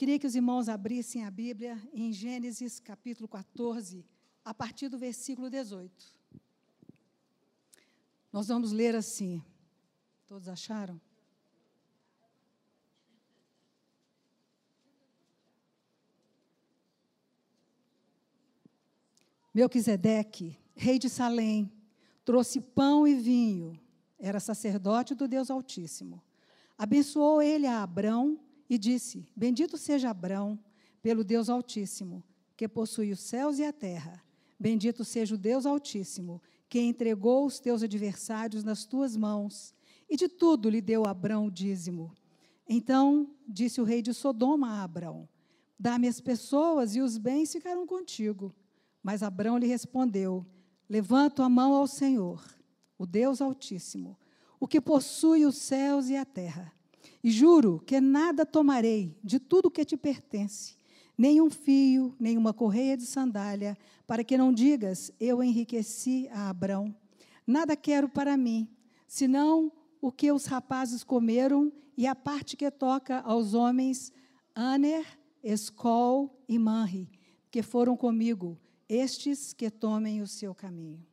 queria que os irmãos abrissem a Bíblia em Gênesis capítulo 14, a partir do versículo 18. Nós vamos ler assim. Todos acharam? Melquisedeque, rei de Salém, trouxe pão e vinho, era sacerdote do Deus Altíssimo. Abençoou ele a Abrão e disse: Bendito seja Abrão pelo Deus Altíssimo, que possui os céus e a terra. Bendito seja o Deus Altíssimo, que entregou os teus adversários nas tuas mãos. E de tudo lhe deu Abrão o dízimo. Então disse o rei de Sodoma a Abrão: Dá-me as pessoas e os bens ficarão contigo. Mas Abrão lhe respondeu: Levanto a mão ao Senhor, o Deus Altíssimo, o que possui os céus e a terra. E juro que nada tomarei de tudo que te pertence, nem um fio, nem uma correia de sandália, para que não digas: Eu enriqueci a Abrão. Nada quero para mim, senão o que os rapazes comeram e a parte que toca aos homens, Aner, Escol e Manri, que foram comigo estes que tomem o seu caminho.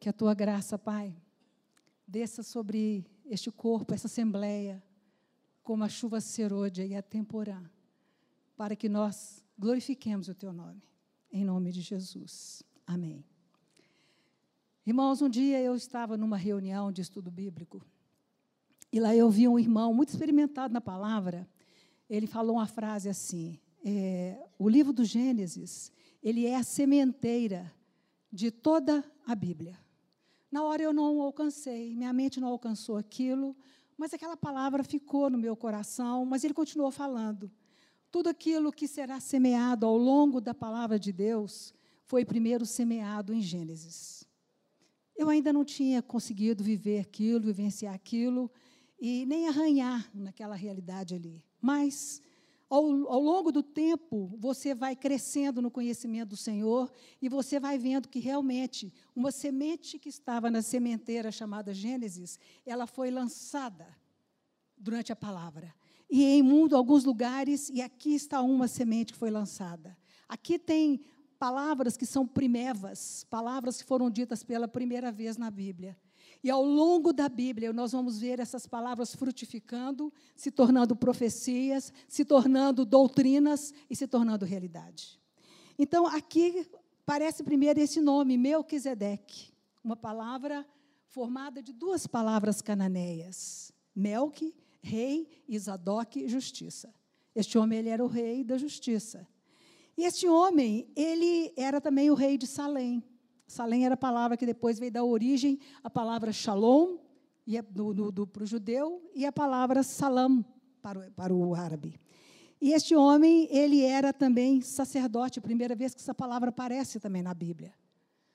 Que a tua graça, Pai, desça sobre este corpo, essa assembleia, como a chuva serôdia e a temporã, para que nós glorifiquemos o teu nome. Em nome de Jesus. Amém. Irmãos, um dia eu estava numa reunião de estudo bíblico e lá eu vi um irmão muito experimentado na palavra. Ele falou uma frase assim: é, o livro do Gênesis ele é a sementeira de toda a Bíblia. Na hora eu não alcancei, minha mente não alcançou aquilo, mas aquela palavra ficou no meu coração, mas ele continuou falando. Tudo aquilo que será semeado ao longo da palavra de Deus foi primeiro semeado em Gênesis. Eu ainda não tinha conseguido viver aquilo, vivenciar aquilo, e nem arranhar naquela realidade ali. Mas ao, ao, longo do tempo, você vai crescendo no conhecimento do Senhor e você vai vendo que realmente uma semente que estava na sementeira chamada Gênesis, ela foi lançada durante a palavra. E em mundo, alguns lugares, e aqui está uma semente que foi lançada. Aqui tem palavras que são primevas, palavras que foram ditas pela primeira vez na Bíblia. E ao longo da Bíblia, nós vamos ver essas palavras frutificando, se tornando profecias, se tornando doutrinas e se tornando realidade. Então, aqui parece primeiro esse nome, Melquisedeque, uma palavra formada de duas palavras cananeias: Melque, rei, e Zadok, justiça. Este homem ele era o rei da justiça. E este homem, ele era também o rei de Salém. Salém era a palavra que depois veio dar origem à palavra shalom para o judeu e a palavra salam para o, para o árabe. E este homem, ele era também sacerdote, primeira vez que essa palavra aparece também na Bíblia.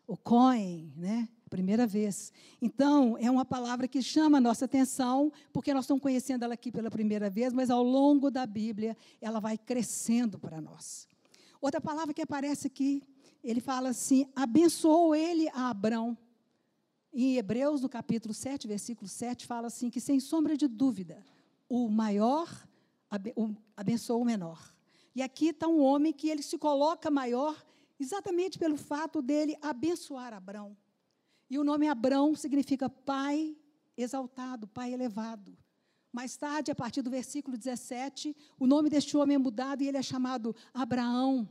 O Cohen, né? Primeira vez. Então, é uma palavra que chama a nossa atenção, porque nós estamos conhecendo ela aqui pela primeira vez, mas ao longo da Bíblia, ela vai crescendo para nós. Outra palavra que aparece aqui ele fala assim: abençoou ele a Abrão. Em Hebreus, no capítulo 7, versículo 7, fala assim: que sem sombra de dúvida, o maior abençoou o menor. E aqui está um homem que ele se coloca maior exatamente pelo fato dele abençoar Abrão. E o nome Abrão significa pai exaltado, pai elevado. Mais tarde, a partir do versículo 17, o nome deste homem é mudado e ele é chamado Abraão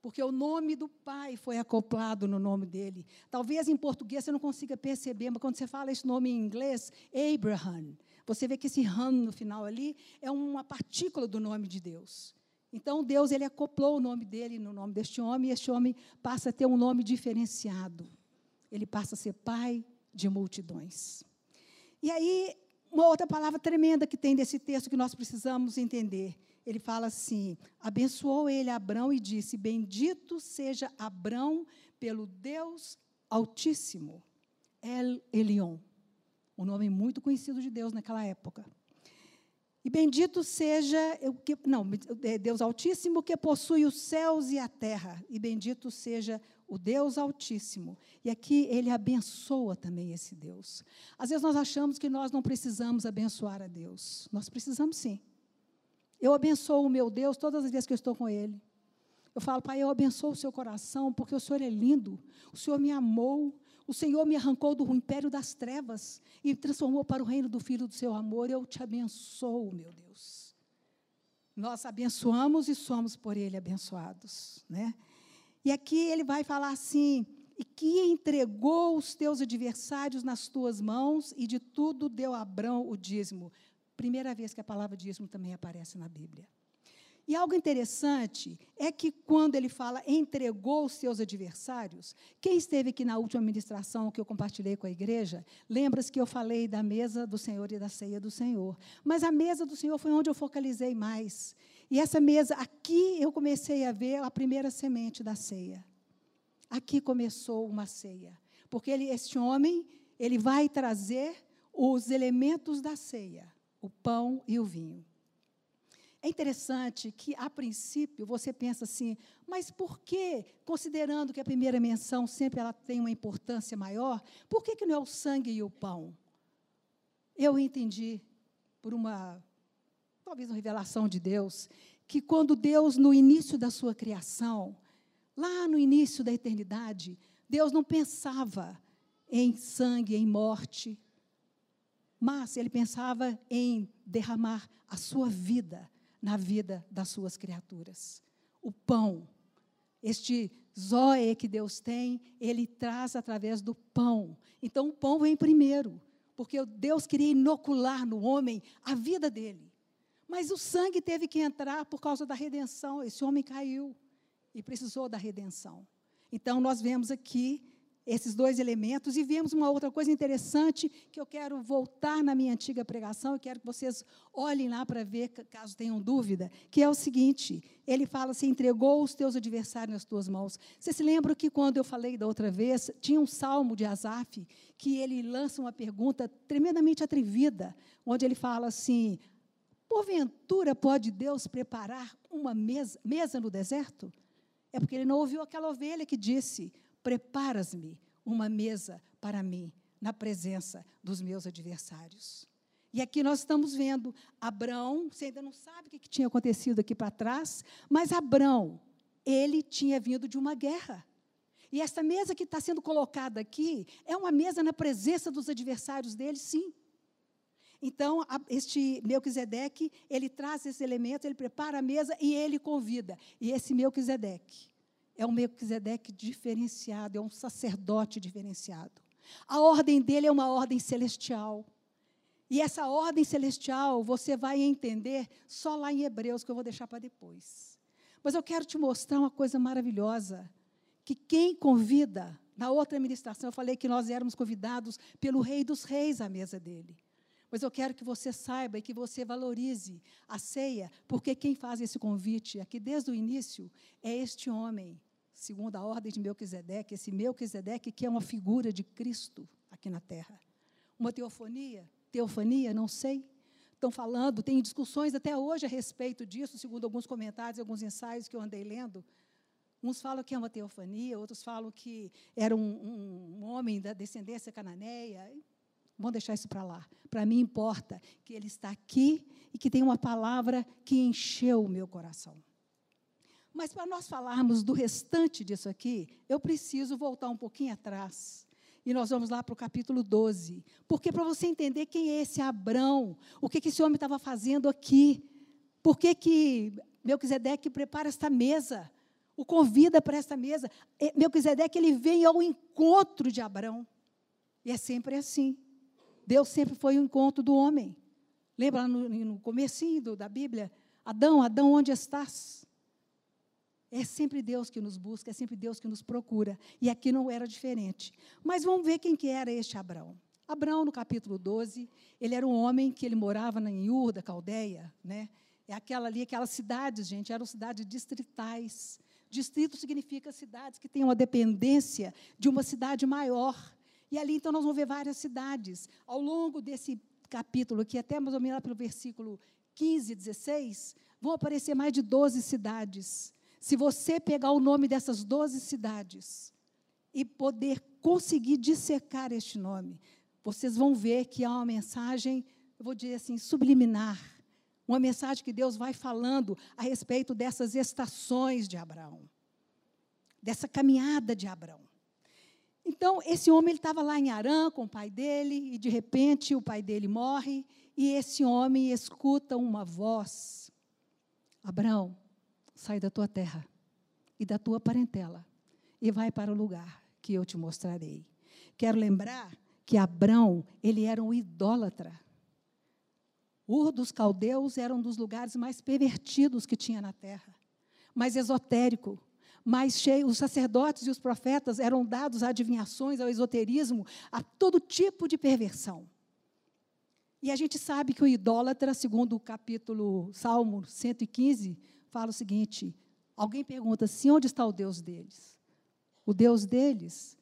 porque o nome do pai foi acoplado no nome dele. Talvez em português você não consiga perceber, mas quando você fala esse nome em inglês, Abraham, você vê que esse Han no final ali é uma partícula do nome de Deus. Então Deus ele acoplou o nome dele no nome deste homem e este homem passa a ter um nome diferenciado. Ele passa a ser pai de multidões. E aí, uma outra palavra tremenda que tem desse texto que nós precisamos entender ele fala assim: abençoou ele Abrão e disse: Bendito seja Abrão pelo Deus Altíssimo, El Elion, um nome muito conhecido de Deus naquela época. E bendito seja o que, não, é Deus Altíssimo que possui os céus e a terra, e bendito seja o Deus Altíssimo. E aqui ele abençoa também esse Deus. Às vezes nós achamos que nós não precisamos abençoar a Deus. Nós precisamos sim. Eu abençoo o meu Deus todas as vezes que eu estou com Ele. Eu falo, Pai, eu abençoo o seu coração, porque o Senhor é lindo, o Senhor me amou, o Senhor me arrancou do império das trevas e me transformou para o reino do Filho do seu amor. Eu te abençoo, meu Deus. Nós abençoamos e somos por Ele abençoados. Né? E aqui ele vai falar assim: e que entregou os teus adversários nas tuas mãos, e de tudo deu a Abrão o dízimo. Primeira vez que a palavra dízimo também aparece na Bíblia. E algo interessante é que quando ele fala entregou os seus adversários, quem esteve aqui na última ministração que eu compartilhei com a igreja, lembra-se que eu falei da mesa do Senhor e da ceia do Senhor. Mas a mesa do Senhor foi onde eu focalizei mais. E essa mesa, aqui eu comecei a ver a primeira semente da ceia. Aqui começou uma ceia. Porque ele, este homem, ele vai trazer os elementos da ceia, o pão e o vinho. É interessante que, a princípio, você pensa assim, mas por que, considerando que a primeira menção sempre ela tem uma importância maior, por que, que não é o sangue e o pão? Eu entendi, por uma, talvez uma revelação de Deus, que quando Deus, no início da sua criação, lá no início da eternidade, Deus não pensava em sangue, em morte, mas ele pensava em derramar a sua vida na vida das suas criaturas. O pão, este zoe que Deus tem, ele traz através do pão. Então o pão vem primeiro, porque Deus queria inocular no homem a vida dele. Mas o sangue teve que entrar por causa da redenção. Esse homem caiu e precisou da redenção. Então nós vemos aqui esses dois elementos e vemos uma outra coisa interessante que eu quero voltar na minha antiga pregação e quero que vocês olhem lá para ver, caso tenham dúvida, que é o seguinte: ele fala assim: entregou os teus adversários nas tuas mãos. Você se lembra que quando eu falei da outra vez, tinha um salmo de Asaf que ele lança uma pergunta tremendamente atrevida, onde ele fala assim: porventura pode Deus preparar uma mesa, mesa no deserto? É porque ele não ouviu aquela ovelha que disse: Preparas-me uma mesa para mim, na presença dos meus adversários. E aqui nós estamos vendo Abraão, você ainda não sabe o que tinha acontecido aqui para trás, mas Abraão, ele tinha vindo de uma guerra. E essa mesa que está sendo colocada aqui é uma mesa na presença dos adversários dele, sim. Então, este Melquisedeque, ele traz esses elementos, ele prepara a mesa e ele convida. E esse Melquisedeque, é um Melquisedeque diferenciado, é um sacerdote diferenciado. A ordem dele é uma ordem celestial. E essa ordem celestial você vai entender só lá em Hebreus, que eu vou deixar para depois. Mas eu quero te mostrar uma coisa maravilhosa: que quem convida, na outra ministração eu falei que nós éramos convidados pelo Rei dos Reis à mesa dele. Mas eu quero que você saiba e que você valorize a ceia, porque quem faz esse convite aqui desde o início é este homem, segundo a ordem de Melquisedeque, esse Melquisedeque que é uma figura de Cristo aqui na terra. Uma teofonia? Teofania? Não sei. Estão falando, tem discussões até hoje a respeito disso, segundo alguns comentários, alguns ensaios que eu andei lendo. Uns falam que é uma teofania, outros falam que era um, um, um homem da descendência cananeia. Vamos deixar isso para lá. Para mim importa que ele está aqui e que tem uma palavra que encheu o meu coração. Mas para nós falarmos do restante disso aqui, eu preciso voltar um pouquinho atrás. E nós vamos lá para o capítulo 12. Porque para você entender quem é esse Abrão, o que, que esse homem estava fazendo aqui, por que, que Melquisedeque prepara esta mesa, o convida para esta mesa. É, Melquisedeque ele vem ao encontro de Abrão. E é sempre assim. Deus sempre foi o encontro do homem. Lembra no, no comecinho da Bíblia? Adão, Adão, onde estás? É sempre Deus que nos busca, é sempre Deus que nos procura. E aqui não era diferente. Mas vamos ver quem que era este Abraão. Abraão, no capítulo 12, ele era um homem que ele morava em Ur, da Caldeia. Né? É aquela ali, aquelas cidades, gente, eram cidades distritais. Distrito significa cidades que têm uma dependência de uma cidade maior. E ali, então, nós vamos ver várias cidades. Ao longo desse capítulo, aqui até mais ou menos pelo versículo 15, 16, vão aparecer mais de 12 cidades. Se você pegar o nome dessas 12 cidades e poder conseguir dissecar este nome, vocês vão ver que há uma mensagem, eu vou dizer assim, subliminar, Uma mensagem que Deus vai falando a respeito dessas estações de Abraão, dessa caminhada de Abraão. Então, esse homem estava lá em Arã com o pai dele, e de repente o pai dele morre, e esse homem escuta uma voz: Abraão, sai da tua terra e da tua parentela, e vai para o lugar que eu te mostrarei. Quero lembrar que Abraão, ele era um idólatra. Ur dos caldeus era um dos lugares mais pervertidos que tinha na terra, mais esotérico, mais cheio. Os sacerdotes e os profetas eram dados a adivinhações, ao esoterismo, a todo tipo de perversão. E a gente sabe que o idólatra, segundo o capítulo Salmo 115, fala o seguinte: alguém pergunta assim, onde está o Deus deles? O Deus deles,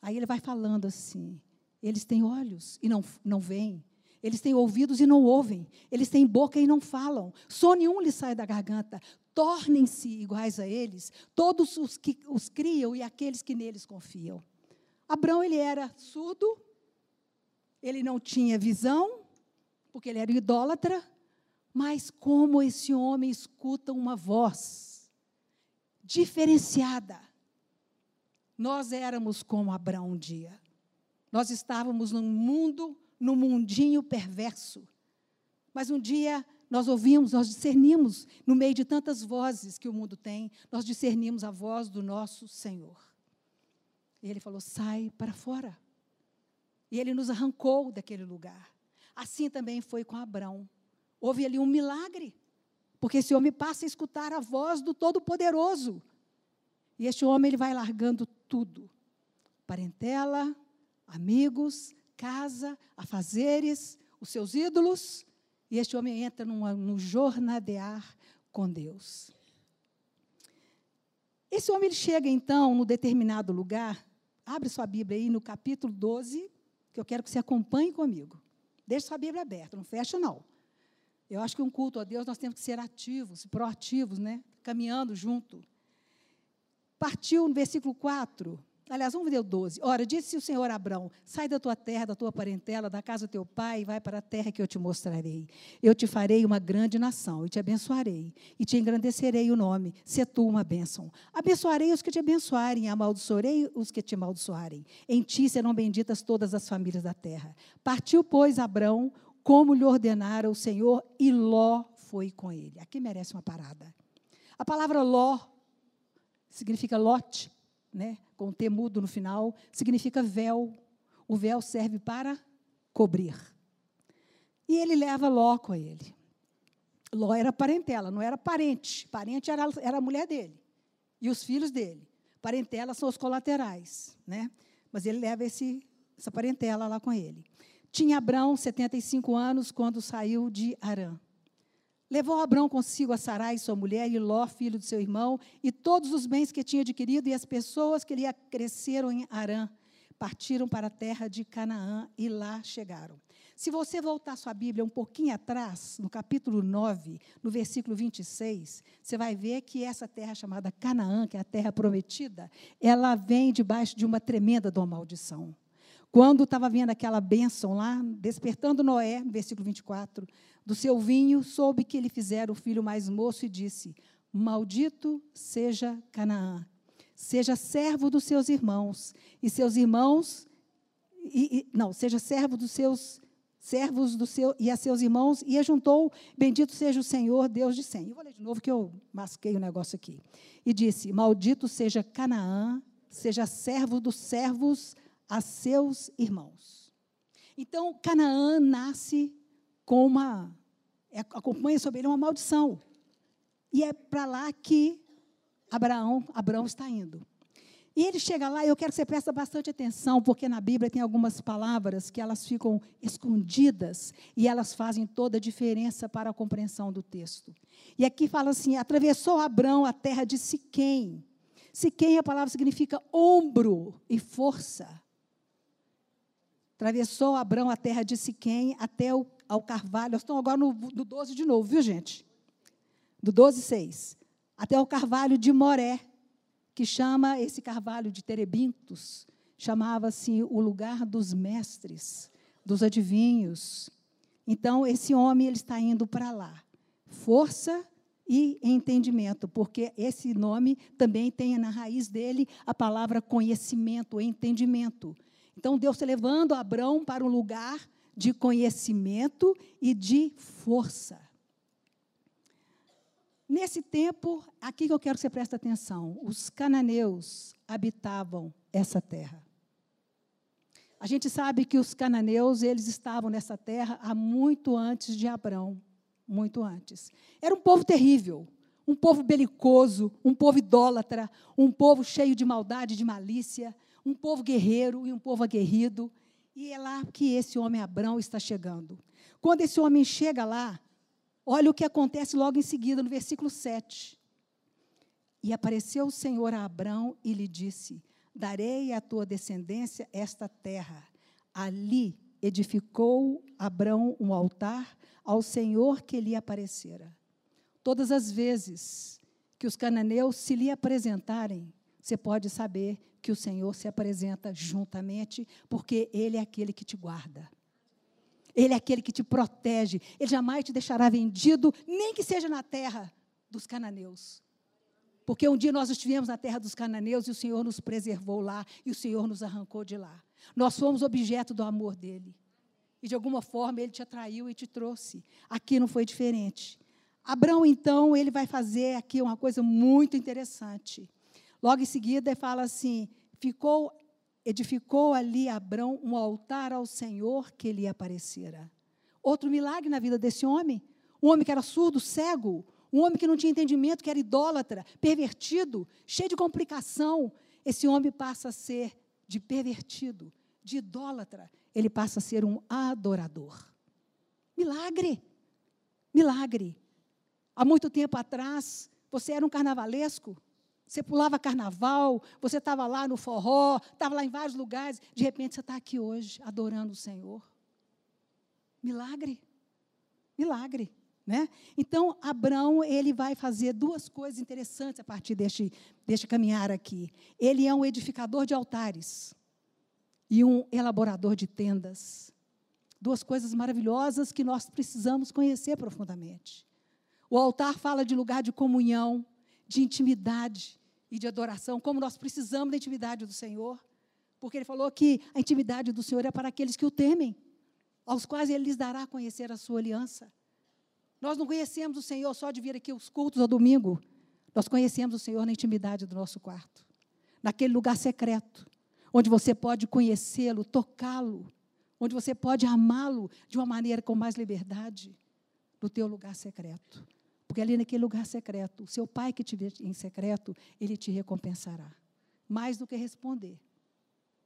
aí ele vai falando assim: eles têm olhos e não, não veem, eles têm ouvidos e não ouvem. Eles têm boca e não falam. Som nenhum lhes sai da garganta. Tornem-se iguais a eles, todos os que os criam e aqueles que neles confiam. Abraão, ele era surdo, ele não tinha visão, porque ele era idólatra, mas como esse homem escuta uma voz diferenciada. Nós éramos como Abraão um dia. Nós estávamos num mundo no mundinho perverso. Mas um dia nós ouvimos, nós discernimos, no meio de tantas vozes que o mundo tem, nós discernimos a voz do nosso Senhor. E ele falou: sai para fora. E ele nos arrancou daquele lugar. Assim também foi com Abraão. Houve ali um milagre, porque esse homem passa a escutar a voz do Todo-Poderoso. E este homem ele vai largando tudo: parentela, amigos, casa, afazeres, os seus ídolos, e este homem entra numa, num jornadear com Deus. Esse homem ele chega então no determinado lugar, abre sua Bíblia aí no capítulo 12, que eu quero que você acompanhe comigo. Deixe sua Bíblia aberta, não fecha não. Eu acho que um culto a Deus nós temos que ser ativos, proativos, né? Caminhando junto. Partiu no versículo 4. Aliás, vamos ver o 12. Ora, disse o Senhor a Abraão: Sai da tua terra, da tua parentela, da casa do teu pai, e vai para a terra que eu te mostrarei. Eu te farei uma grande nação, e te abençoarei, e te engrandecerei o nome, se tu uma bênção. Abençoarei os que te abençoarem, amaldiçoarei os que te amaldiçoarem. Em ti serão benditas todas as famílias da terra. Partiu, pois, Abraão, como lhe ordenara o Senhor, e Ló foi com ele. Aqui merece uma parada. A palavra Ló significa lote, né? com T mudo no final, significa véu. O véu serve para cobrir. E ele leva Ló com ele. Ló era parentela, não era parente. Parente era, era a mulher dele e os filhos dele. Parentela são os colaterais, né? Mas ele leva esse, essa parentela lá com ele. Tinha Abrão 75 anos quando saiu de Arã. Levou Abrão consigo a Sarai, sua mulher, e Ló, filho de seu irmão, e todos os bens que tinha adquirido, e as pessoas que lhe acresceram em Arã. Partiram para a terra de Canaã e lá chegaram. Se você voltar sua Bíblia um pouquinho atrás, no capítulo 9, no versículo 26, você vai ver que essa terra chamada Canaã, que é a terra prometida, ela vem debaixo de uma tremenda maldição. Quando estava vendo aquela bênção lá, despertando Noé, no versículo 24, do seu vinho, soube que ele fizera o filho mais moço e disse: Maldito seja Canaã, seja servo dos seus irmãos, e seus irmãos, e, e, não, seja servo dos seus servos do seu, e a seus irmãos, e ajuntou, bendito seja o Senhor, Deus de Sem. Eu vou ler de novo, que eu masquei o negócio aqui. E disse: Maldito seja Canaã, seja servo dos servos a seus irmãos. Então, Canaã nasce com uma. É, acompanha sobre ele uma maldição. E é para lá que Abraão, Abraão está indo. E ele chega lá, e eu quero que você preste bastante atenção, porque na Bíblia tem algumas palavras que elas ficam escondidas e elas fazem toda a diferença para a compreensão do texto. E aqui fala assim: atravessou Abraão a terra de Siquém. Siquém, a palavra significa ombro e força. Atravessou Abraão a terra de Siquém até o, ao carvalho. Nós estamos agora no, no 12 de novo, viu, gente? Do 12, 6. Até o carvalho de Moré, que chama esse carvalho de Terebintos, chamava-se o lugar dos mestres, dos adivinhos. Então, esse homem ele está indo para lá, força e entendimento, porque esse nome também tem na raiz dele a palavra conhecimento, entendimento. Então Deus está levando Abraão para um lugar de conhecimento e de força. Nesse tempo, aqui que eu quero que você preste atenção, os cananeus habitavam essa terra. A gente sabe que os cananeus, eles estavam nessa terra há muito antes de Abraão, muito antes. Era um povo terrível, um povo belicoso, um povo idólatra, um povo cheio de maldade, de malícia, um povo guerreiro e um povo aguerrido. E é lá que esse homem Abraão está chegando. Quando esse homem chega lá, Olha o que acontece logo em seguida, no versículo 7. E apareceu o Senhor a Abrão e lhe disse: Darei à tua descendência esta terra. Ali edificou Abrão um altar ao Senhor que lhe aparecera. Todas as vezes que os cananeus se lhe apresentarem, você pode saber que o Senhor se apresenta juntamente, porque Ele é aquele que te guarda. Ele é aquele que te protege. Ele jamais te deixará vendido, nem que seja na terra dos cananeus. Porque um dia nós estivemos na terra dos cananeus e o Senhor nos preservou lá e o Senhor nos arrancou de lá. Nós fomos objeto do amor dele. E de alguma forma ele te atraiu e te trouxe. Aqui não foi diferente. Abraão, então, ele vai fazer aqui uma coisa muito interessante. Logo em seguida, fala assim: ficou edificou ali Abrão um altar ao Senhor que lhe aparecera. Outro milagre na vida desse homem. Um homem que era surdo, cego, um homem que não tinha entendimento, que era idólatra, pervertido, cheio de complicação. Esse homem passa a ser de pervertido, de idólatra, ele passa a ser um adorador. Milagre! Milagre! Há muito tempo atrás, você era um carnavalesco, você pulava carnaval, você estava lá no forró, estava lá em vários lugares. De repente você está aqui hoje, adorando o Senhor. Milagre. Milagre. Né? Então, Abraão, ele vai fazer duas coisas interessantes a partir deste, deste caminhar aqui. Ele é um edificador de altares e um elaborador de tendas. Duas coisas maravilhosas que nós precisamos conhecer profundamente. O altar fala de lugar de comunhão, de intimidade, e de adoração, como nós precisamos da intimidade do Senhor. Porque ele falou que a intimidade do Senhor é para aqueles que o temem, aos quais ele lhes dará a conhecer a sua aliança. Nós não conhecemos o Senhor só de vir aqui os cultos ao domingo. Nós conhecemos o Senhor na intimidade do nosso quarto, naquele lugar secreto, onde você pode conhecê-lo, tocá-lo, onde você pode amá-lo de uma maneira com mais liberdade, no teu lugar secreto. Porque ali naquele lugar secreto, o seu pai que te vê em secreto, ele te recompensará. Mais do que responder.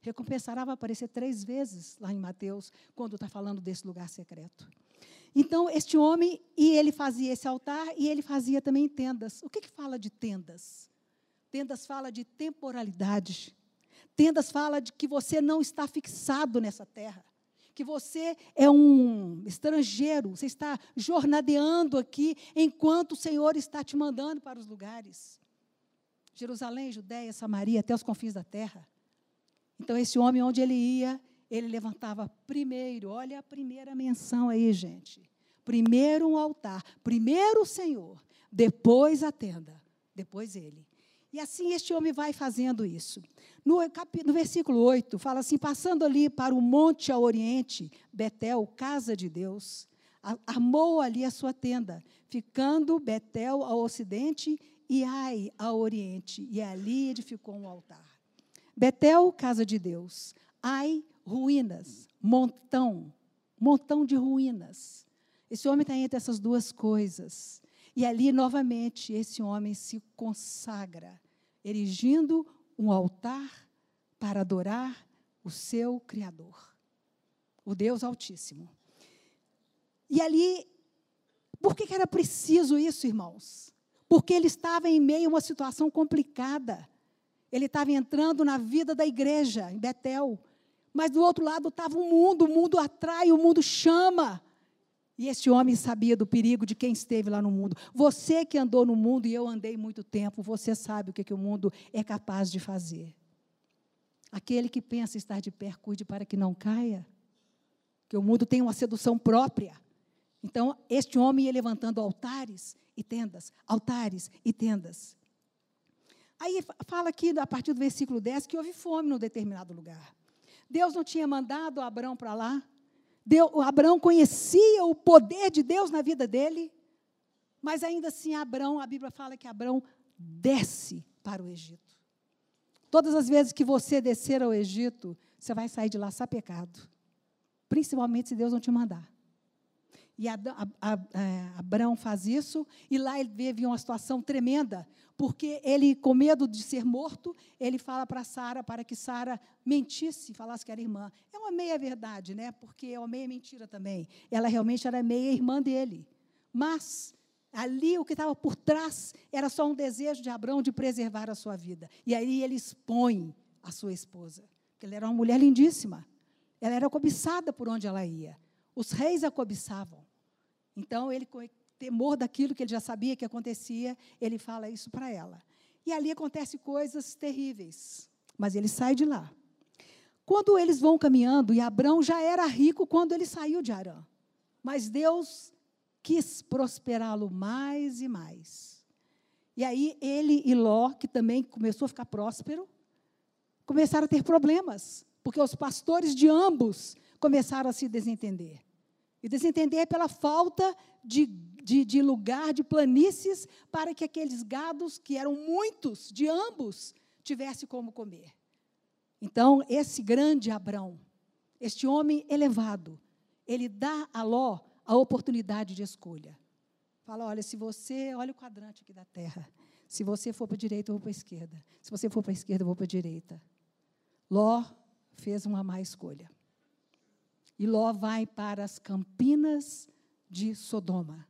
Recompensará vai aparecer três vezes lá em Mateus, quando está falando desse lugar secreto. Então, este homem, e ele fazia esse altar, e ele fazia também tendas. O que, que fala de tendas? Tendas fala de temporalidade. Tendas fala de que você não está fixado nessa terra que você é um estrangeiro, você está jornadeando aqui enquanto o Senhor está te mandando para os lugares. Jerusalém, Judéia, Samaria, até os confins da terra. Então, esse homem, onde ele ia, ele levantava primeiro, olha a primeira menção aí, gente. Primeiro um altar, primeiro o Senhor, depois a tenda, depois ele. E assim este homem vai fazendo isso. No, no, versículo 8, fala assim: passando ali para o monte ao oriente, Betel, casa de Deus, armou ali a sua tenda, ficando Betel ao ocidente e Ai ao oriente, e ali edificou um altar. Betel, casa de Deus, Ai, ruínas, montão, montão de ruínas. Esse homem está entre essas duas coisas. E ali, novamente, esse homem se consagra erigindo um altar para adorar o seu Criador, o Deus Altíssimo. E ali, por que era preciso isso, irmãos? Porque ele estava em meio a uma situação complicada. Ele estava entrando na vida da igreja, em Betel. Mas do outro lado estava o mundo, o mundo atrai, o mundo chama. E esse homem sabia do perigo de quem esteve lá no mundo. Você que andou no mundo e eu andei muito tempo, você sabe o que, que o mundo é capaz de fazer. Aquele que pensa estar de pé, cuide para que não caia. Que o mundo tem uma sedução própria. Então, este homem ia levantando altares e tendas, altares e tendas. Aí fala aqui, a partir do versículo 10, que houve fome num determinado lugar. Deus não tinha mandado Abraão para lá. Deus, Abraão conhecia o poder de Deus na vida dele. Mas ainda assim, Abraão, a Bíblia fala que Abraão desce para o Egito. Todas as vezes que você descer ao Egito, você vai sair de lá sapecado. Principalmente se Deus não te mandar. E é, Abraão faz isso, e lá ele vive uma situação tremenda, porque ele, com medo de ser morto, ele fala para Sara, para que Sara mentisse, falasse que era irmã. É uma meia-verdade, né? porque é uma meia-mentira também. Ela realmente era meia-irmã dele. Mas, ali, o que estava por trás era só um desejo de Abraão de preservar a sua vida. E aí ele expõe a sua esposa, porque ela era uma mulher lindíssima. Ela era cobiçada por onde ela ia. Os reis a cobiçavam. Então, ele, temor daquilo que ele já sabia que acontecia, ele fala isso para ela. E ali acontecem coisas terríveis. Mas ele sai de lá. Quando eles vão caminhando, e Abraão já era rico quando ele saiu de Arã. Mas Deus quis prosperá-lo mais e mais. E aí ele e Ló, que também começou a ficar próspero, começaram a ter problemas, porque os pastores de ambos começaram a se desentender. E desentender pela falta de, de, de, lugar, de planícies, para que aqueles gados, que eram muitos, de ambos, tivessem como comer. Então, esse grande Abrão, este homem elevado, ele dá a Ló a oportunidade de escolha. Fala: olha, se você, olha o quadrante aqui da terra. Se você for para a direita, eu vou para a esquerda. Se você for para a esquerda, eu vou para a direita. Ló fez uma má escolha. E Ló vai para as campinas de Sodoma.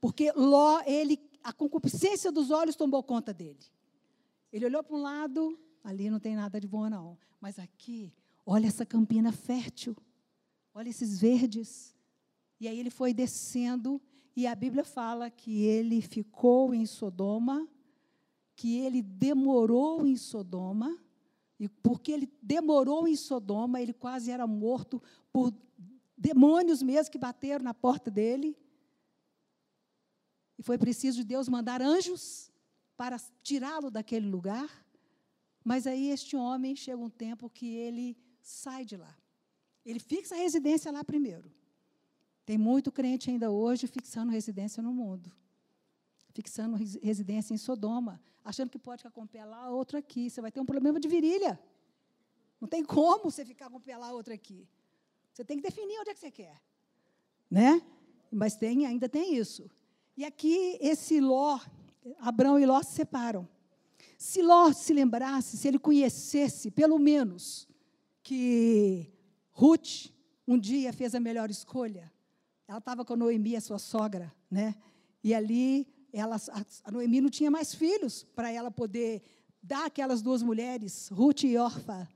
Porque Ló, ele, a concupiscência dos olhos tomou conta dele. Ele olhou para um lado, ali não tem nada de bom, não. Mas aqui, olha essa campina fértil. Olha esses verdes. E aí ele foi descendo, e a Bíblia fala que ele ficou em Sodoma, que ele demorou em Sodoma, e porque ele demorou em Sodoma, ele quase era morto por demônios mesmo que bateram na porta dele. E foi preciso de Deus mandar anjos para tirá-lo daquele lugar. Mas aí este homem chega um tempo que ele sai de lá. Ele fixa a residência lá primeiro. Tem muito crente ainda hoje fixando residência no mundo. Fixando residência em Sodoma achando que pode ficar com um pé lá, outro aqui. Você vai ter um problema de virilha. Não tem como você ficar com um pé lá, outro aqui. Você tem que definir onde é que você quer. Né? Mas tem, ainda tem isso. E aqui, esse Ló, Abraão e Ló se separam. Se Ló se lembrasse, se ele conhecesse, pelo menos, que Ruth um dia fez a melhor escolha. Ela estava com Noemi, a sua sogra, né? E ali ela, a Noemi não tinha mais filhos para ela poder dar aquelas duas mulheres, Ruth e Orfa.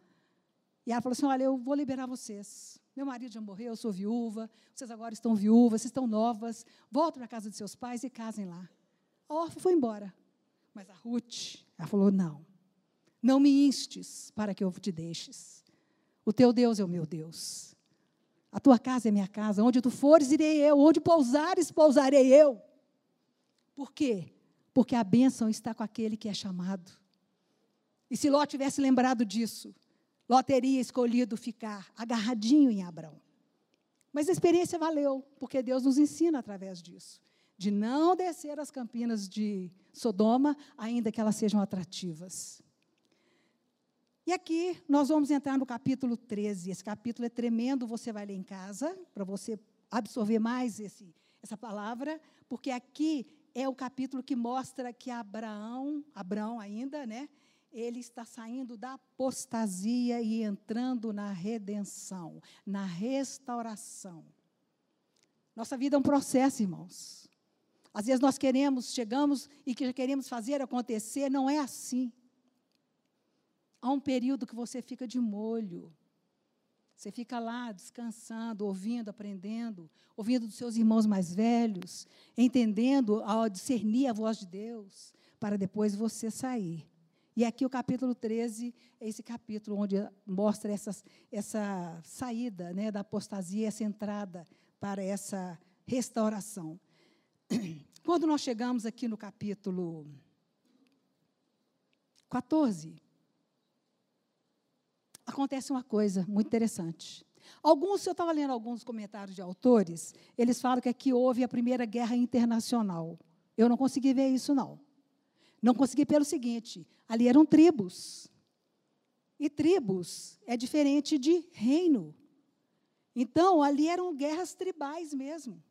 E ela falou assim: Olha, eu vou liberar vocês. Meu marido já morreu, eu sou viúva, vocês agora estão viúvas, vocês estão novas, voltem para a casa de seus pais e casem lá. A Orfa foi embora. Mas a Ruth, ela falou: Não, não me instes para que eu te deixes. O teu Deus é o meu Deus. A tua casa é minha casa. Onde tu fores, irei eu. Onde pousares, pousarei eu. Por quê? Porque a bênção está com aquele que é chamado. E se Ló tivesse lembrado disso, Ló teria escolhido ficar agarradinho em Abraão. Mas a experiência valeu, porque Deus nos ensina através disso. De não descer as campinas de Sodoma, ainda que elas sejam atrativas. E aqui nós vamos entrar no capítulo 13. Esse capítulo é tremendo, você vai ler em casa, para você absorver mais esse, essa palavra, porque aqui é o capítulo que mostra que Abraão, Abraão ainda, né? Ele está saindo da apostasia e entrando na redenção, na restauração. Nossa vida é um processo, irmãos. Às vezes nós queremos, chegamos e que queremos fazer acontecer, não é assim. Há um período que você fica de molho, você fica lá descansando, ouvindo, aprendendo, ouvindo dos seus irmãos mais velhos, entendendo, ao discernir a voz de Deus, para depois você sair. E aqui o capítulo 13 é esse capítulo onde mostra essa, essa saída né, da apostasia, essa entrada para essa restauração. Quando nós chegamos aqui no capítulo 14, acontece uma coisa muito interessante. Alguns, eu estava lendo alguns comentários de autores, eles falam que aqui houve a primeira guerra internacional. Eu não consegui ver isso, não. Não consegui pelo seguinte: ali eram tribos. E tribos é diferente de reino. Então, ali eram guerras tribais mesmo.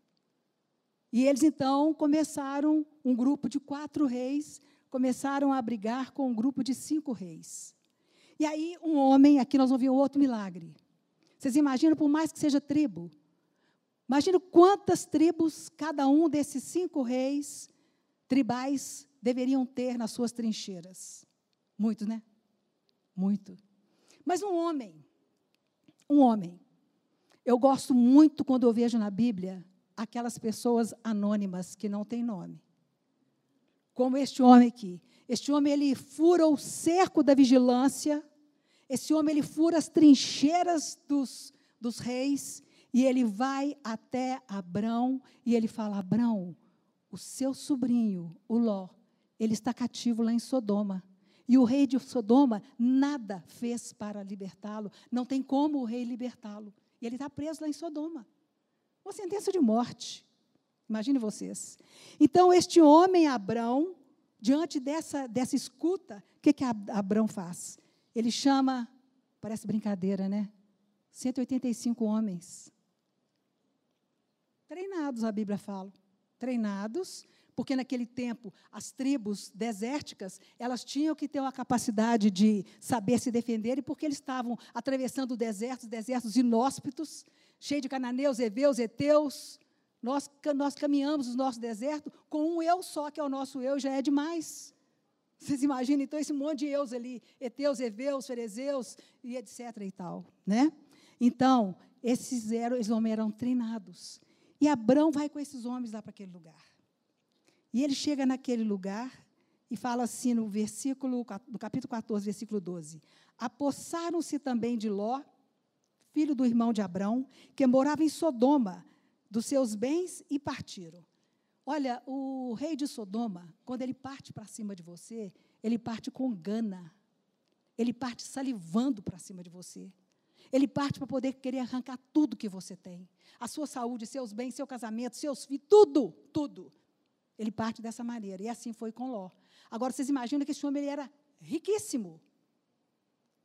E eles então começaram, um grupo de quatro reis, começaram a brigar com um grupo de cinco reis. E aí, um homem, aqui nós vamos ver outro milagre. Vocês imaginam, por mais que seja tribo, imagina quantas tribos cada um desses cinco reis tribais deveriam ter nas suas trincheiras. Muito, né? Muito. Mas um homem, um homem, eu gosto muito quando eu vejo na Bíblia aquelas pessoas anônimas que não têm nome. Como este homem aqui. Este homem, ele fura o cerco da vigilância, esse homem, ele fura as trincheiras dos, dos reis, e ele vai até Abrão, e ele fala: Abrão, o seu sobrinho, o Ló, ele está cativo lá em Sodoma. E o rei de Sodoma nada fez para libertá-lo. Não tem como o rei libertá-lo. E ele está preso lá em Sodoma. Uma sentença de morte. Imagine vocês. Então, este homem, Abrão, diante dessa, dessa escuta, o que, que Abrão faz? Ele chama, parece brincadeira, né? 185 homens. Treinados, a Bíblia fala. Treinados porque naquele tempo as tribos desérticas, elas tinham que ter uma capacidade de saber se defender, e porque eles estavam atravessando desertos, desertos inóspitos, cheios de cananeus, heveus, heteus, nós, nós caminhamos o nosso deserto com um eu só, que é o nosso eu, já é demais. Vocês imaginam, então, esse monte de eus ali, heteus, heveus, ferezeus, e etc. e tal, né? Então, esses eram, esses homens eram treinados. E Abraão vai com esses homens lá para aquele lugar. E ele chega naquele lugar e fala assim no versículo, no capítulo 14, versículo 12: Apossaram-se também de Ló, filho do irmão de Abrão, que morava em Sodoma, dos seus bens e partiram. Olha, o rei de Sodoma, quando ele parte para cima de você, ele parte com gana. Ele parte salivando para cima de você. Ele parte para poder querer arrancar tudo que você tem. A sua saúde, seus bens, seu casamento, seus filhos, tudo, tudo. Ele parte dessa maneira. E assim foi com Ló. Agora, vocês imaginam que esse homem ele era riquíssimo.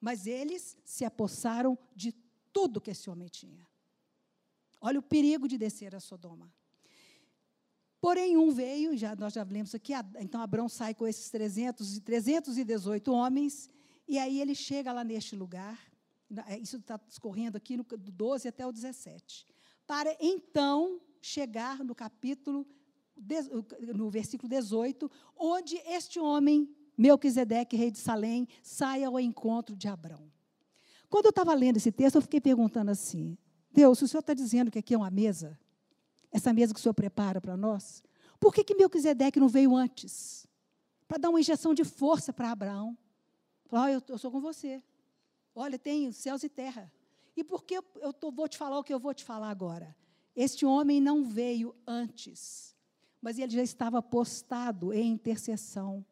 Mas eles se apossaram de tudo que esse homem tinha. Olha o perigo de descer a Sodoma. Porém, um veio, já, nós já lemos aqui, então Abraão sai com esses 300, 318 homens, e aí ele chega lá neste lugar, isso está discorrendo aqui no, do 12 até o 17, para então chegar no capítulo no versículo 18, onde este homem, Melquisedeque, rei de Salém, sai ao encontro de Abrão. Quando eu estava lendo esse texto, eu fiquei perguntando assim: Deus, se o Senhor está dizendo que aqui é uma mesa, essa mesa que o Senhor prepara para nós, por que, que Melquisedeque não veio antes? Para dar uma injeção de força para Abraão. Falar, oh, eu, eu, sou com você. Olha, tem céus e terra. E por que eu, tô, vou te falar o que eu vou te falar agora? Este homem não veio antes mas ele já estava postado em intercessão.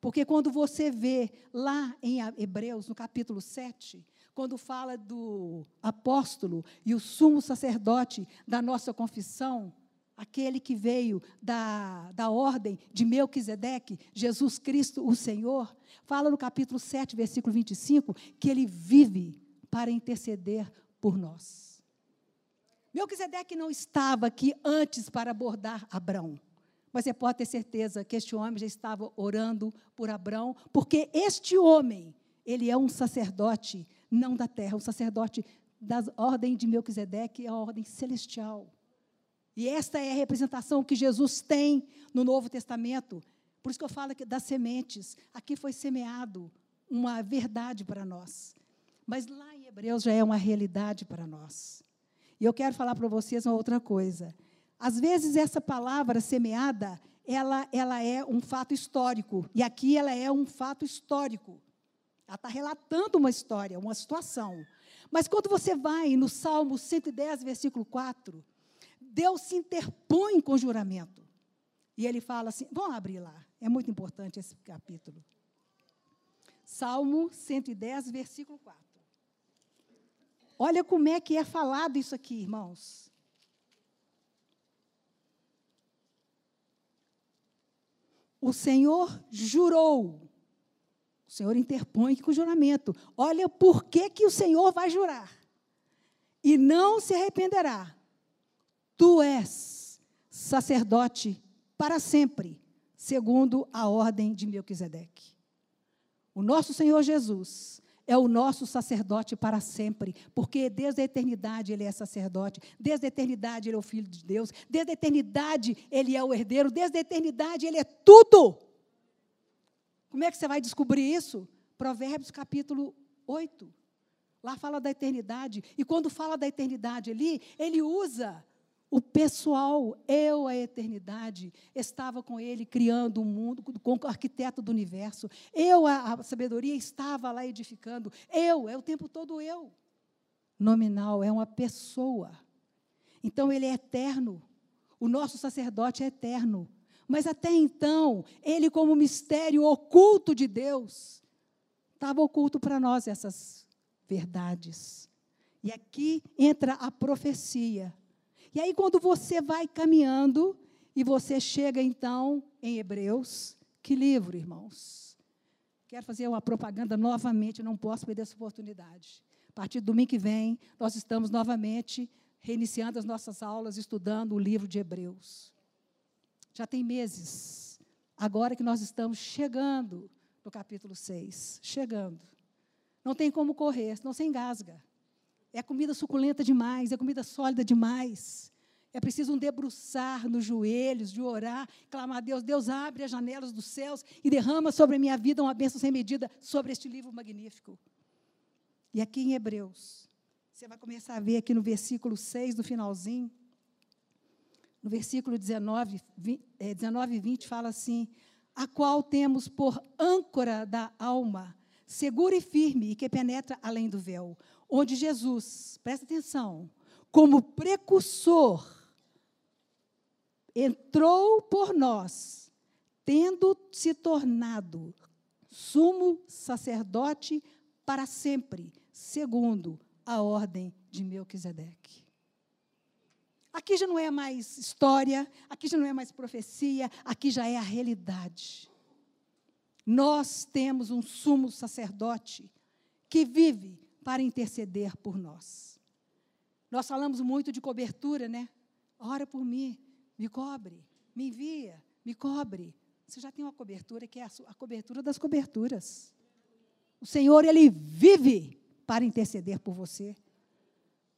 Porque quando você vê lá em Hebreus, no capítulo 7, quando fala do apóstolo e o sumo sacerdote da nossa confissão, aquele que veio da, da ordem de Melquisedeque, Jesus Cristo, o Senhor, fala no capítulo 7, versículo 25, que ele vive para interceder por nós. Melquisedeque não estava aqui antes para abordar Abraão. Mas você pode ter certeza que este homem já estava orando por Abraão, porque este homem, ele é um sacerdote, não da terra, um sacerdote da ordem de Melquisedeque, a ordem celestial. E esta é a representação que Jesus tem no Novo Testamento. Por isso que eu falo das sementes, aqui foi semeado uma verdade para nós. Mas lá em Hebreus já é uma realidade para nós. E eu quero falar para vocês uma outra coisa. Às vezes essa palavra semeada, ela, ela é um fato histórico. E aqui ela é um fato histórico. Ela está relatando uma história, uma situação. Mas quando você vai no Salmo 110, versículo 4, Deus se interpõe com juramento. E ele fala assim: vamos abrir lá, é muito importante esse capítulo. Salmo 110, versículo 4. Olha como é que é falado isso aqui, irmãos. O Senhor jurou. O Senhor interpõe com o juramento. Olha por que, que o Senhor vai jurar. E não se arrependerá. Tu és sacerdote para sempre, segundo a ordem de Melquisedeque. O nosso Senhor Jesus é o nosso sacerdote para sempre, porque desde a eternidade ele é sacerdote, desde a eternidade ele é o filho de Deus, desde a eternidade ele é o herdeiro, desde a eternidade ele é tudo. Como é que você vai descobrir isso? Provérbios capítulo 8. Lá fala da eternidade, e quando fala da eternidade ali, ele usa o pessoal, eu, a eternidade, estava com ele criando o um mundo, com o arquiteto do universo. Eu, a, a, sabedoria, estava lá edificando. Eu, é o tempo todo eu. Nominal, é uma pessoa. Então, ele é eterno. O nosso sacerdote é eterno. Mas até então, ele, como mistério oculto de Deus, estava oculto para nós essas verdades. E aqui entra a profecia e aí, quando você vai caminhando e você chega, então, em Hebreus, que livro, irmãos? Quero fazer uma propaganda novamente, não posso perder essa oportunidade. A partir do domingo que vem, nós estamos novamente reiniciando as nossas aulas, estudando o livro de Hebreus. Já tem meses, agora que nós estamos chegando no capítulo 6. Chegando. Não tem como correr, senão você engasga. É comida suculenta demais, é comida sólida demais. É preciso um debruçar nos joelhos, de orar, clamar a Deus. Deus abre as janelas dos céus e derrama sobre a minha vida uma bênção sem medida sobre este livro magnífico. E aqui em Hebreus, você vai começar a ver aqui no versículo 6, no finalzinho, no versículo 19, 20, é, 19 e 20, fala assim: A qual temos por âncora da alma, segura e firme, e que penetra além do véu, onde Jesus, presta atenção, como precursor, entrou por nós, tendo se tornado sumo sacerdote para sempre, segundo a ordem de Melquisedeque. Aqui já não é mais história, aqui já não é mais profecia, aqui já é a realidade. Nós temos um sumo sacerdote que vive para interceder por nós. Nós falamos muito de cobertura, né? Ora por mim, me cobre, me envia, me cobre. Você já tem uma cobertura que é a, cobertura das coberturas. O Senhor, Ele vive para interceder por você.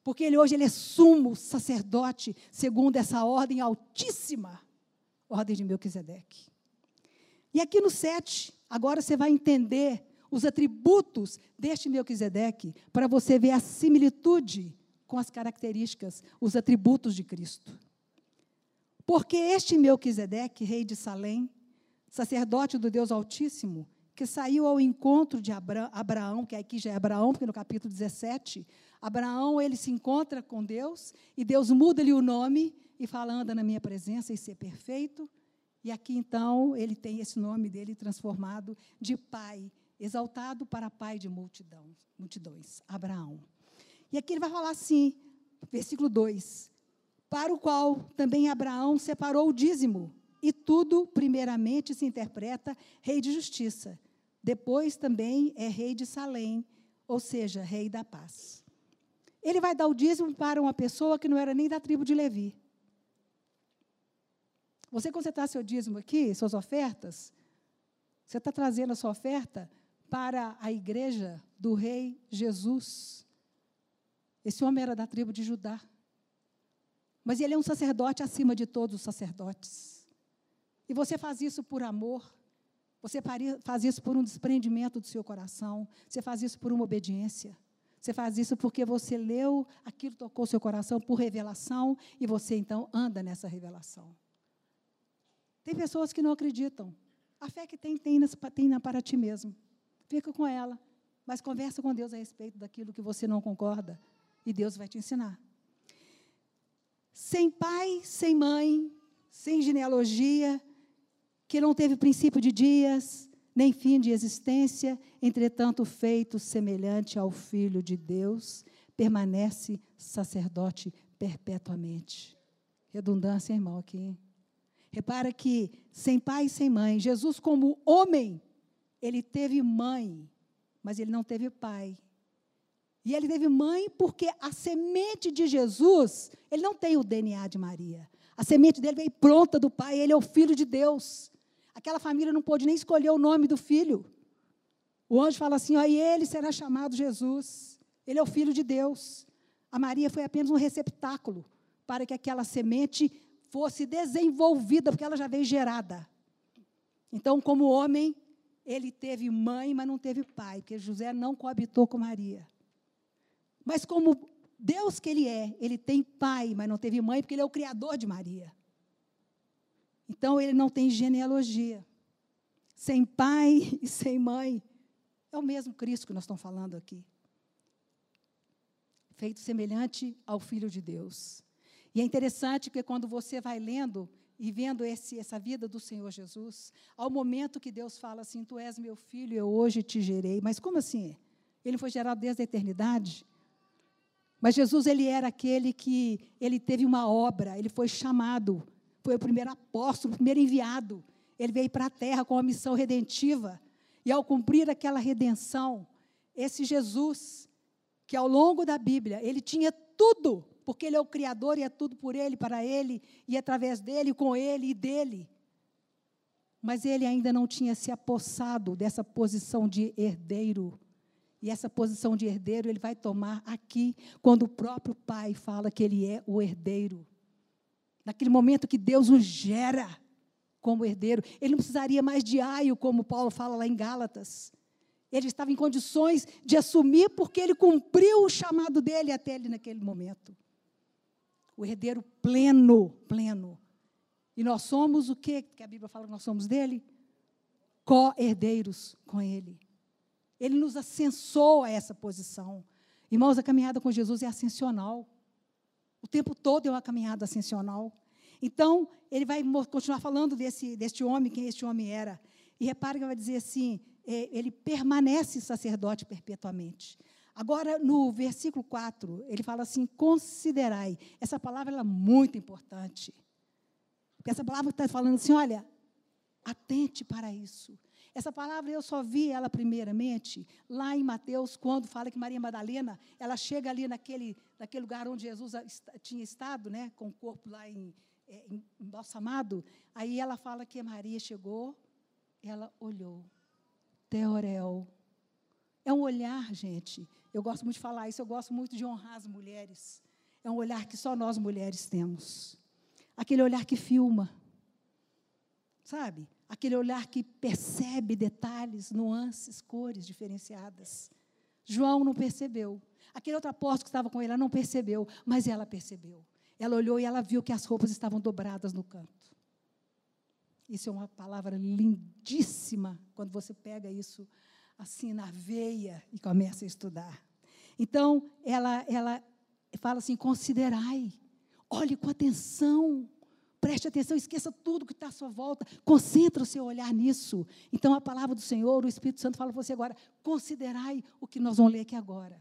Porque Ele hoje ele é sumo sacerdote, segundo essa ordem altíssima, ordem de Melquisedeque. E aqui no 7, agora você vai entender os atributos deste Melquisedeque, para você ver a similitude com as características, os atributos de Cristo. Porque este Melquisedeque, rei de Salém, sacerdote do Deus Altíssimo, que saiu ao encontro de Abraão, que aqui já é Abraão, porque no capítulo 17, Abraão ele se encontra com Deus e Deus muda-lhe o nome e fala: anda na minha presença e ser perfeito. E aqui então ele tem esse nome dele transformado de pai exaltado para pai de multidão, multidões, Abraão. E aqui ele vai falar assim, versículo 2: Para o qual também Abraão separou o dízimo, e tudo, primeiramente, se interpreta rei de justiça. Depois também é rei de Salém, ou seja, rei da paz. Ele vai dar o dízimo para uma pessoa que não era nem da tribo de Levi. Você, quando você está seu dízimo aqui, suas ofertas, você está trazendo a sua oferta para a igreja do rei Jesus. Esse homem era da tribo de Judá. Mas ele é um sacerdote acima de todos os sacerdotes. E você faz isso por amor. Você faz isso por um desprendimento do seu coração. Você faz isso por uma obediência. Você faz isso porque você leu, aquilo tocou seu coração por revelação e você então anda nessa revelação. Tem pessoas que não acreditam. A fé que tem, tem, tem na para ti mesmo. Fica com ela, mas conversa com Deus a respeito daquilo que você não concorda e Deus vai te ensinar. sem pai, sem mãe, sem genealogia, que não teve princípio de dias, nem fim de existência, entretanto feito semelhante ao Filho de Deus, permanece sacerdote perpetuamente. Redundância, irmão, aqui. Repara que sem pai e sem mãe, Jesus, como homem, ele teve mãe, mas ele não teve pai. E ele teve mãe porque a semente de Jesus, ele não tem o DNA de Maria. A semente dele veio pronta do pai, ele é o filho de Deus. Aquela família não pôde nem escolher o nome do filho. O anjo fala assim: ó, e ele será chamado Jesus. Ele é o filho de Deus. A Maria foi apenas um receptáculo para que aquela semente fosse desenvolvida, porque ela já veio gerada. Então, como homem, ele teve mãe, mas não teve pai, porque José não coabitou com Maria. Mas como Deus que ele é, ele tem pai, mas não teve mãe, porque ele é o criador de Maria. Então ele não tem genealogia. Sem pai e sem mãe. É o mesmo Cristo que nós estamos falando aqui. Feito semelhante ao Filho de Deus. E é interessante que quando você vai lendo e vendo esse, essa vida do Senhor Jesus, ao momento que Deus fala assim: Tu és meu filho, eu hoje te gerei. Mas como assim? Ele foi gerado desde a eternidade? Mas Jesus, ele era aquele que, ele teve uma obra, ele foi chamado, foi o primeiro apóstolo, o primeiro enviado. Ele veio para a terra com uma missão redentiva. E ao cumprir aquela redenção, esse Jesus, que ao longo da Bíblia, ele tinha tudo, porque ele é o Criador e é tudo por ele, para ele, e através dele, com ele e dele. Mas ele ainda não tinha se apossado dessa posição de herdeiro e essa posição de herdeiro ele vai tomar aqui, quando o próprio pai fala que ele é o herdeiro. Naquele momento que Deus o gera como herdeiro, ele não precisaria mais de aio, como Paulo fala lá em Gálatas. Ele estava em condições de assumir porque ele cumpriu o chamado dele até ele naquele momento. O herdeiro pleno, pleno. E nós somos o que que a Bíblia fala que nós somos dele? Co-herdeiros com ele. Ele nos ascensou a essa posição. Irmãos, a caminhada com Jesus é ascensional. O tempo todo é uma caminhada ascensional. Então, ele vai continuar falando desse, deste homem, quem este homem era. E repare que vai dizer assim: é, ele permanece sacerdote perpetuamente. Agora, no versículo 4, ele fala assim: considerai. Essa palavra é muito importante. Porque essa palavra está falando assim: olha, atente para isso. Essa palavra eu só vi ela primeiramente lá em Mateus, quando fala que Maria Madalena, ela chega ali naquele, naquele lugar onde Jesus tinha estado, né, com o corpo lá em, é, em, embalsamado. Aí ela fala que Maria chegou, ela olhou. Teorel. É um olhar, gente. Eu gosto muito de falar isso, eu gosto muito de honrar as mulheres. É um olhar que só nós mulheres temos. Aquele olhar que filma. Sabe? aquele olhar que percebe detalhes, nuances, cores diferenciadas. João não percebeu. Aquele outro apóstolo que estava com ele, ela não percebeu, mas ela percebeu. Ela olhou e ela viu que as roupas estavam dobradas no canto. Isso é uma palavra lindíssima quando você pega isso assim na veia e começa a estudar. Então, ela, ela fala assim: considerai, olhe com atenção Preste atenção, esqueça tudo que está à sua volta, concentre o seu olhar nisso. Então, a palavra do Senhor, o Espírito Santo fala para você agora: considerai o que nós vamos ler aqui agora.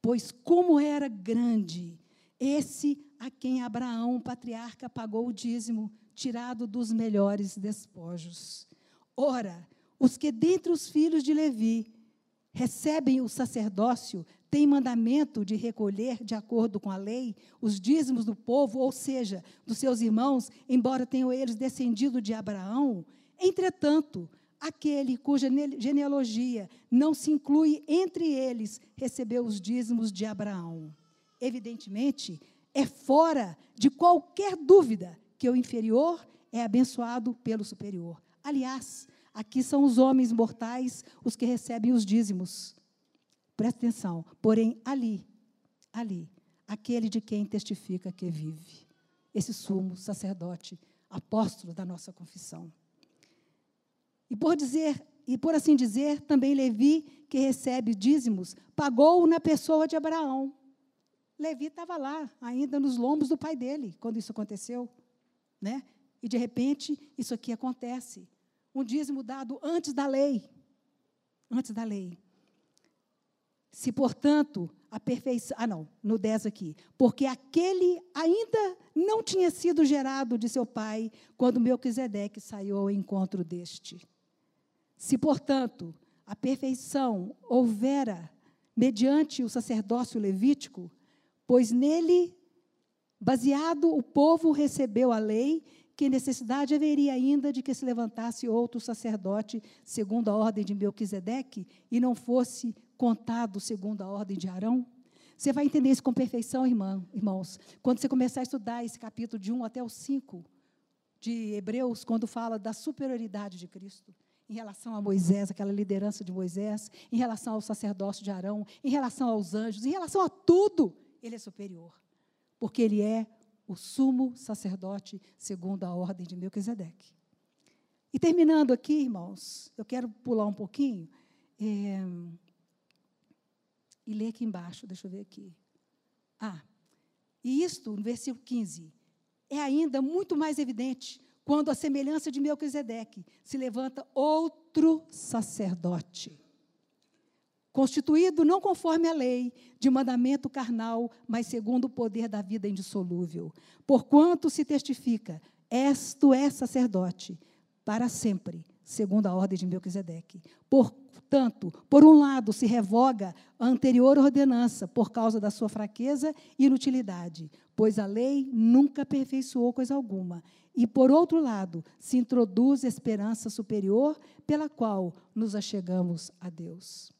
Pois como era grande esse a quem Abraão, patriarca, pagou o dízimo, tirado dos melhores despojos. Ora, os que dentre os filhos de Levi recebem o sacerdócio tem mandamento de recolher, de acordo com a lei, os dízimos do povo, ou seja, dos seus irmãos, embora tenham eles descendido de Abraão. Entretanto, aquele cuja genealogia não se inclui entre eles recebeu os dízimos de Abraão. Evidentemente, é fora de qualquer dúvida que o inferior é abençoado pelo superior. Aliás, aqui são os homens mortais os que recebem os dízimos. Presta atenção. Porém, ali, ali, aquele de quem testifica que vive. Esse sumo sacerdote, apóstolo da nossa confissão. E por dizer, e por assim dizer, também Levi, que recebe dízimos, pagou na pessoa de Abraão. Levi estava lá, ainda nos lombos do pai dele, quando isso aconteceu. Né? E, de repente, isso aqui acontece. Um dízimo dado antes da lei. Antes da lei. Se, portanto, a perfeição. Ah, não, no 10 aqui. Porque aquele ainda não tinha sido gerado de seu pai quando Melquisedeque saiu ao encontro deste. Se, portanto, a perfeição houvera mediante o sacerdócio levítico, pois nele, baseado, o povo recebeu a lei, que necessidade haveria ainda de que se levantasse outro sacerdote segundo a ordem de Melquisedeque e não fosse contado segundo a ordem de Arão? Você vai entender isso com perfeição, irmã, irmãos, quando você começar a estudar esse capítulo de 1 até o 5 de Hebreus, quando fala da superioridade de Cristo em relação a Moisés, aquela liderança de Moisés, em relação ao sacerdócio de Arão, em relação aos anjos, em relação a tudo, ele é superior. Porque ele é o sumo sacerdote segundo a ordem de Melquisedeque. E terminando aqui, irmãos, eu quero pular um pouquinho é, e ler aqui embaixo, deixa eu ver aqui. Ah, e isto, no versículo 15, é ainda muito mais evidente quando a semelhança de Melquisedeque se levanta outro sacerdote, constituído não conforme a lei de mandamento carnal, mas segundo o poder da vida indissolúvel. Porquanto se testifica, és tu sacerdote para sempre, segundo a ordem de Melquisedeque. Portanto, por um lado, se revoga a anterior ordenança por causa da sua fraqueza e inutilidade, pois a lei nunca aperfeiçoou coisa alguma. E, por outro lado, se introduz esperança superior pela qual nos achegamos a Deus.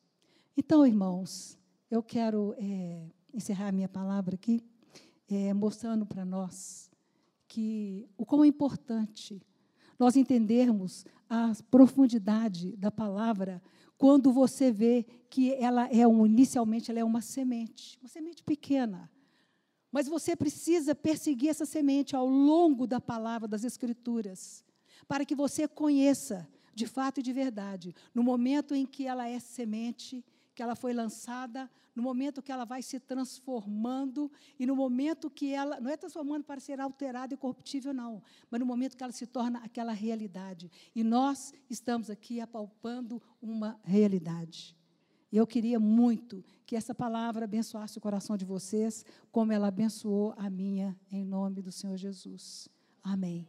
Então, irmãos, eu quero é, encerrar a minha palavra aqui, é, mostrando para nós que o quão importante nós entendermos a profundidade da palavra quando você vê que ela é um, inicialmente ela é uma semente, uma semente pequena. Mas você precisa perseguir essa semente ao longo da palavra das Escrituras, para que você conheça, de fato e de verdade, no momento em que ela é semente, que ela foi lançada, no momento que ela vai se transformando e no momento que ela não é transformando para ser alterada e corruptível não, mas no momento que ela se torna aquela realidade. E nós estamos aqui apalpando uma realidade. E eu queria muito que essa palavra abençoasse o coração de vocês, como ela abençoou a minha, em nome do Senhor Jesus. Amém.